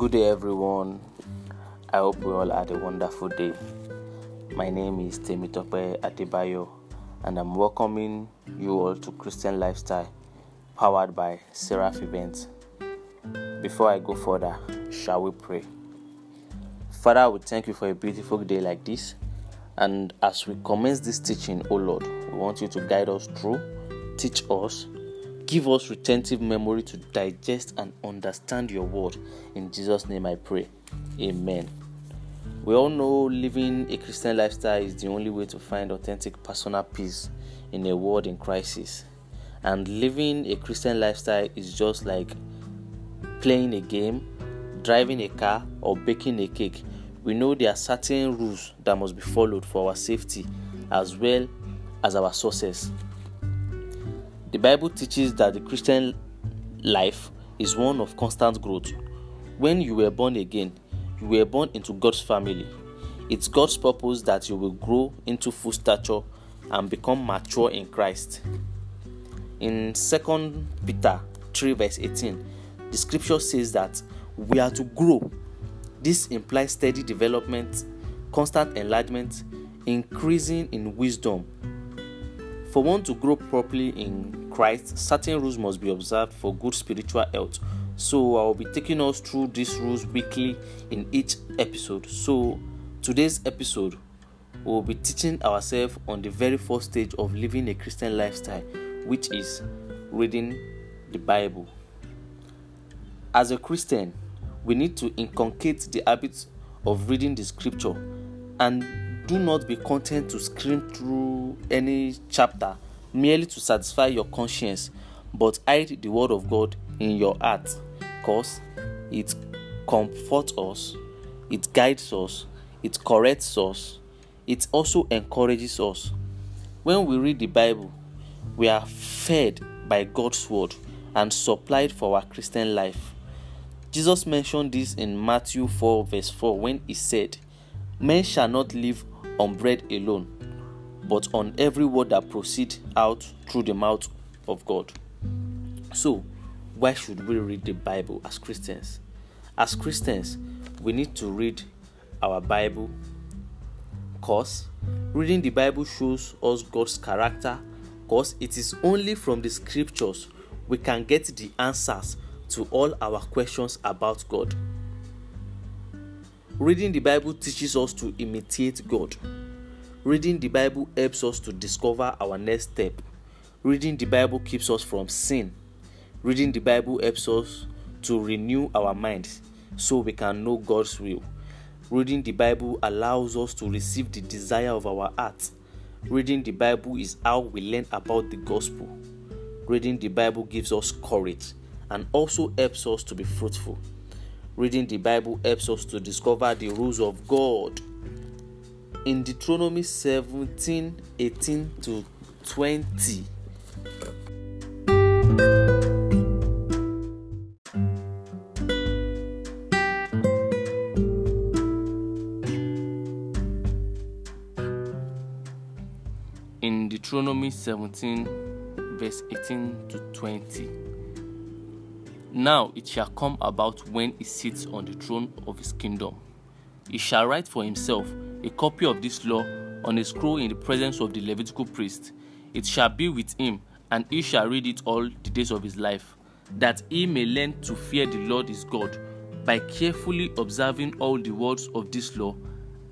Good day, everyone. I hope we all had a wonderful day. My name is Temitope Adebayo, and I'm welcoming you all to Christian Lifestyle, powered by Seraph Events. Before I go further, shall we pray? Father, we thank you for a beautiful day like this. And as we commence this teaching, O Lord, we want you to guide us through, teach us, Give us retentive memory to digest and understand your word. In Jesus' name I pray. Amen. We all know living a Christian lifestyle is the only way to find authentic personal peace in a world in crisis. And living a Christian lifestyle is just like playing a game, driving a car, or baking a cake. We know there are certain rules that must be followed for our safety as well as our success. The Bible teaches that the Christian life is one of constant growth. When you were born again, you were born into God's family. It's God's purpose that you will grow into full stature and become mature in Christ. In 2 Peter 3, verse 18, the scripture says that we are to grow. This implies steady development, constant enlargement, increasing in wisdom, for one to grow properly in Christ, certain rules must be observed for good spiritual health. So, I will be taking us through these rules weekly in each episode. So, today's episode, we will be teaching ourselves on the very first stage of living a Christian lifestyle, which is reading the Bible. As a Christian, we need to inculcate the habit of reading the scripture and do not be content to skim through any chapter merely to satisfy your conscience, but hide the word of God in your heart, because it comforts us, it guides us, it corrects us, it also encourages us. When we read the Bible, we are fed by God's word and supplied for our Christian life. Jesus mentioned this in Matthew 4, verse 4, when he said, Men shall not live on bread alone, but on every word that proceeds out through the mouth of God. So, why should we read the Bible as Christians? As Christians, we need to read our Bible because reading the Bible shows us God's character because it is only from the scriptures we can get the answers to all our questions about God. Reading the Bible teaches us to imitate God. Reading the Bible helps us to discover our next step. Reading the Bible keeps us from sin. Reading the Bible helps us to renew our minds so we can know God's will. Reading the Bible allows us to receive the desire of our heart. Reading the Bible is how we learn about the gospel. Reading the Bible gives us courage and also helps us to be fruitful. Reading the Bible helps us to discover the rules of God. In Deuteronomy 17 18 to 20, in Deuteronomy 17, verse 18 to 20. Now it shall come about when he sits on the throne of his kingdom. He shall write for himself a copy of this law on a scroll in the presence of the Levitical priest. It shall be with him, and he shall read it all the days of his life, that he may learn to fear the Lord his God by carefully observing all the words of this law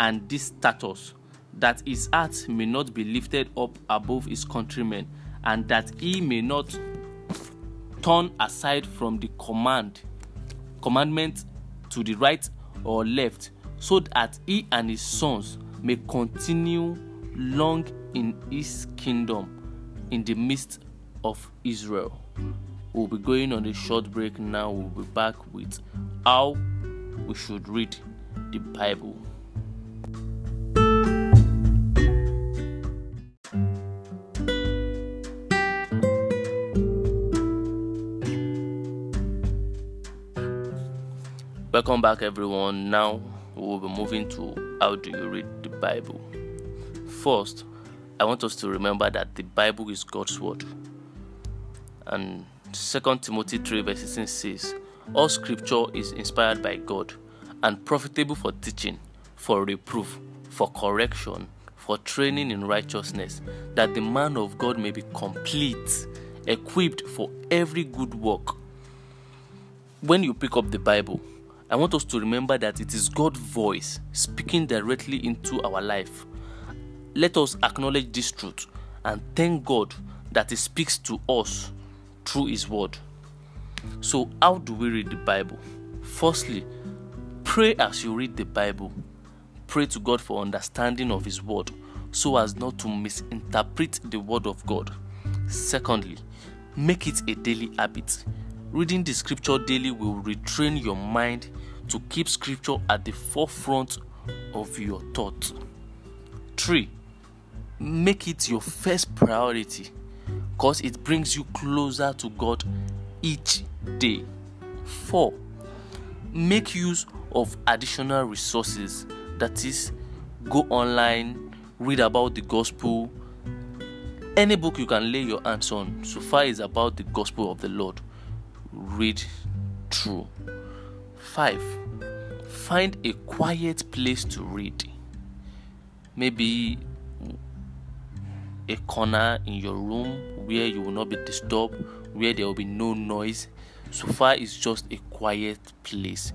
and this statute, that his heart may not be lifted up above his countrymen, and that he may not turn aside from the command commandment to the right or left, so that he and his sons may continue long in his kingdom in the midst of Israel. We'll be going on a short break now. We'll be back with how we should read the Bible. Welcome back, everyone. Now we'll be moving to how do you read the Bible. First, I want us to remember that the Bible is God's word. And 2 Timothy 3 verse 16 says, All scripture is inspired by God and profitable for teaching, for reproof, for correction, for training in righteousness, that the man of God may be complete, equipped for every good work. When you pick up the Bible, I want us to remember that it is God's voice speaking directly into our life let us acknowledge this truth and thank God that He speaks to us through His Word. So, how do we read the Bible? Firstly, pray as you read the Bible. Pray to God for understanding of His Word so as not to misinterpret the Word of God. Secondly, make it a daily habit. Reading the scripture daily will retrain your mind to keep scripture at the forefront of your thoughts. 3 make it your first priority because it brings you closer to God each day. 4. Make use of additional resources that is, go online, read about the gospel. Any book you can lay your hands on, so far is about the gospel of the Lord. Read through. 5. Find a quiet place to read. Maybe a corner in your room where you will not be disturbed, where there will be no noise. So far, it's just a quiet place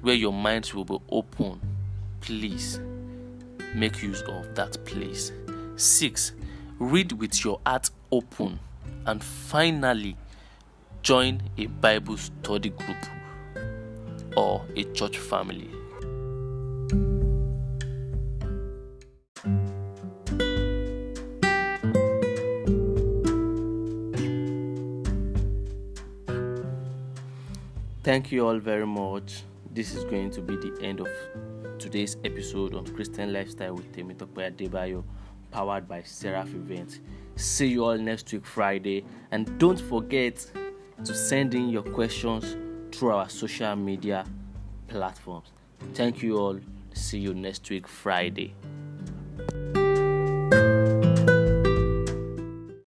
where your minds will be open. Please make use of that place. Six, read with your heart open. And finally, join a Bible study group or a church family. Thank you all very much. This is going to be the end of today's episode on Christian Lifestyle with Temitope Adebayo, powered by Seraph Events. See you all next week, Friday. And don't forget to send in your questions through our social media platforms. Thank you all. See you next week, Friday.